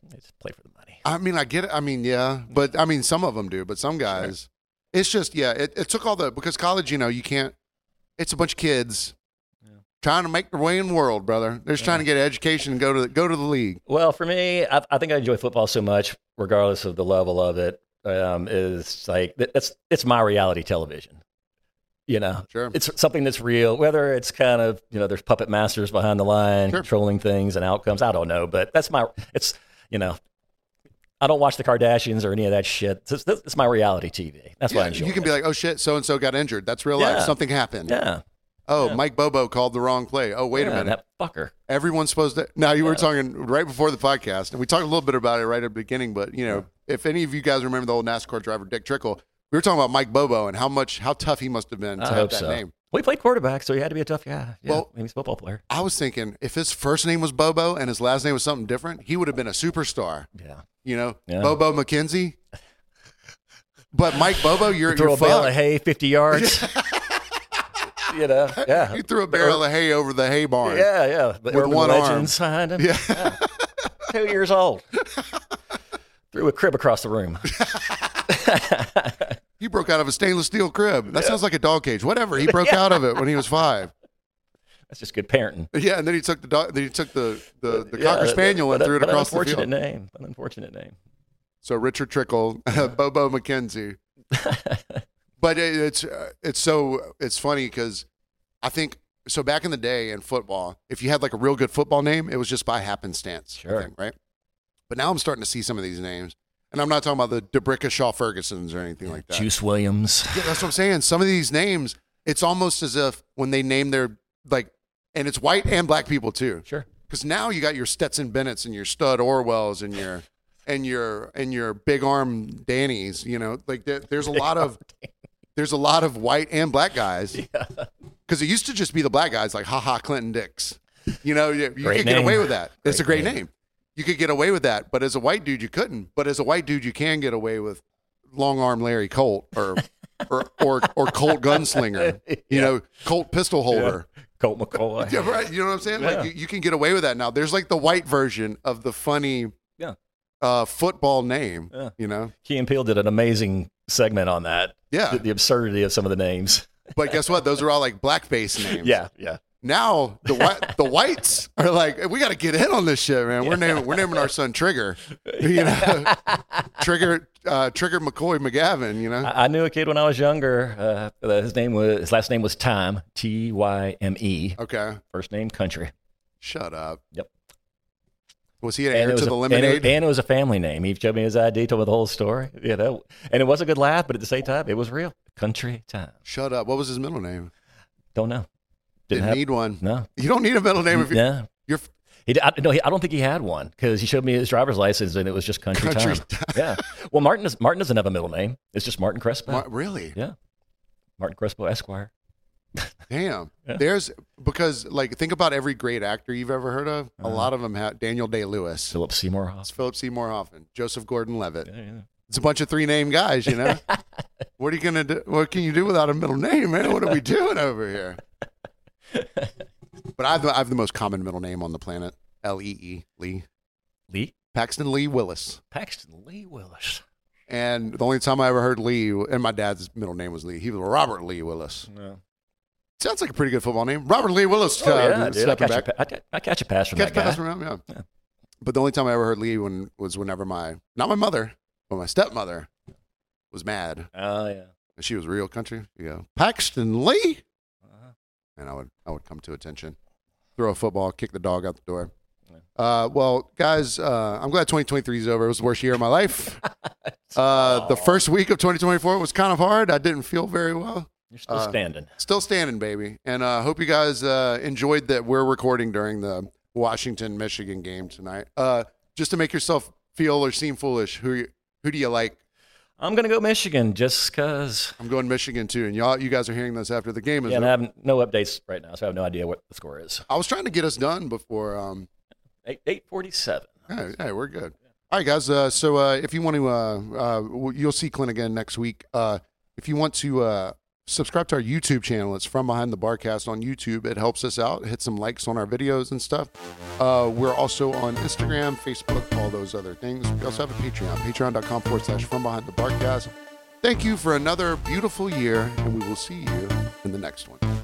They just play for the money. I mean, I get it. I mean, yeah, but I mean, some of them do, but some guys, it's just yeah. It, it took all the because college, you know, you can't. It's a bunch of kids trying to make their way in the world, brother. They're just trying to get an education and go to the, go to the league. Well, for me, I, I think I enjoy football so much, regardless of the level of it. Um, is like that's it's my reality television. You know, Sure. it's something that's real. Whether it's kind of you know, there's puppet masters behind the line Sure. controlling things and outcomes. I don't know, but that's my. It's you know, I don't watch the Kardashians or any of that shit. It's, it's, my reality TV. That's what I Yeah, enjoy. you can be like, oh shit, so and so got injured. That's real life. Something happened. yeah. Oh, Yeah. Mike Bobo called the wrong play. Oh, wait yeah, a minute. That fucker. Everyone's supposed to. Now you were talking right before the podcast, and we talked a little bit about it right at the beginning. But you know, if any of you guys remember the old NASCAR driver Dick Trickle, we were talking about Mike Bobo and how much how tough he must have been to I have that so. name. Well, he played quarterback, so he had to be a tough guy. Yeah, Well- he was a football player. I was thinking if his first name was Bobo and his last name was something different, he would have been a superstar. Yeah. You know, Yeah. Bobo McKenzie. But Mike Bobo, you're Throw you're a bale of hay 50 yards. you know, yeah. You threw a barrel of hay over the hay barn. Yeah, yeah. The With urban one arm. behind him. Yeah. Two years old. Threw a crib across the room. He broke out of a stainless steel crib. That sounds like a dog cage. Whatever. He broke out of it when he was five. That's just good parenting. Yeah, and then he took the dog. Then he took the the, the Yeah, cocker spaniel and threw it across the field. unfortunate name. An unfortunate name. So Richard Trickle, Bobo McKenzie. but it, it's it's so it's funny because I think so back in the day in football, if you had like a real good football name, it was just by happenstance, Sure. think, right? But now I'm starting to see some of these names, and I'm not talking about the D'Brickashaw Fergusons or anything like that. Juice Williams. Yeah, that's what I'm saying. Some of these names, it's almost as if when they name their like, and it's white and black people too. Sure. Because now you got your Stetson Bennetts and your Stud Orwells and your and your and your big arm Dannies. You know, like there, there's a lot of there's a lot of white and black guys. Because it used to just be the black guys, like Ha Ha Clinton Dix. You know, you, you Great could get away with that. it's a Great great name. name. You could get away with that, but as a white dude, you couldn't. But as a white dude, you can get away with long arm Larry Colt or or or, or Colt gunslinger. You Yeah. know, Colt pistol holder. Colt McCoy. Yeah, right. You know what I'm saying? Yeah. Like you, you can get away with that now. There's like the white version of the funny Yeah. uh, football name. Yeah. You know? Key and Peele did an amazing segment on that. Yeah. The, the absurdity of some of the names. But guess what? Those are all like blackface names. Yeah, yeah. Now the white the whites are like, we got to get in on this shit, man. We're naming we're naming our son Trigger. You know, Trigger uh, Trigger McCoy McGavin. You know, I, I knew a kid when I was younger. Uh, his name was his last name was Time. T Y M E. okay. First name Country. Shut up. Yep. Was he an heir to a, the and, it, lemonade? and it was a family name. He showed me his ID, told me the whole story. You know, and it was a good laugh, but at the same time, it was real. Country Time. Shut up. What was his middle name? Don't know. Didn't have, need one. No. You don't need a middle name if you, Yeah. you're He, I, no, he, I don't think he had one because he showed me his driver's license and it was just country, Country time. yeah. Well, Martin is, Martin doesn't have a middle name. It's just Martin Crespo. Mar- really. yeah. Martin Crespo Esquire. Damn. Yeah. There's because like think about every great actor you've ever heard of. Uh-huh. A lot of them have Daniel Day Lewis, Philip Seymour it's Hoffman. Philip Seymour Hoffman, Joseph Gordon-Levitt. Yeah, yeah. It's a bunch of three name guys, you know. what are you gonna do? What can you do without a middle name, man? What are we doing over here? But I have, the, I have the most common middle name on the planet. L E E Lee Lee Paxton Lee Willis. Paxton Lee Willis. And the only time I ever heard Lee, and my dad's middle name was Lee. He was Robert Lee Willis. Yeah. Sounds like a pretty good football name. Robert Lee Willis. Oh, uh, yeah, dude. I catch, a, back. pa- I, catch a pass from Catch that guy. pass from him, yeah. Yeah. But the only time I ever heard Lee when, was whenever my, not my mother, but my stepmother was mad. Oh, yeah. And she was real country. You go, Paxton Lee. And I would, I would come to attention, throw a football, kick the dog out the door. Uh, well, guys, uh, I'm glad 2023 is over. It was the worst year of my life. Uh, the first week of 2024 was kind of hard. I didn't feel very well. You're still Uh, standing. Still standing, baby. And uh, hope you guys uh, enjoyed that we're recording during the Washington Michigan game tonight. Uh, just to make yourself feel or seem foolish, who who do you like? I'm going to go Michigan just because. I'm going Michigan too, and y'all you guys are hearing this after the game. Is Yeah, and I have no updates right now, so I have no idea what the score is. I was trying to get us done before. Um, Eight eight forty seven. hey, hey, we're good. All right, guys. Uh, so uh, if you want to, uh, uh, you'll see Clint again next week. Uh, if you want to uh, subscribe to our YouTube channel, it's from behind the barcast on YouTube. It helps us out. Hit some likes on our videos and stuff. Uh, we're also on Instagram, Facebook, all those other things. We also have a Patreon, patreon.com forward slash from behind the barcast. Thank you for another beautiful year, and we will see you in the next one.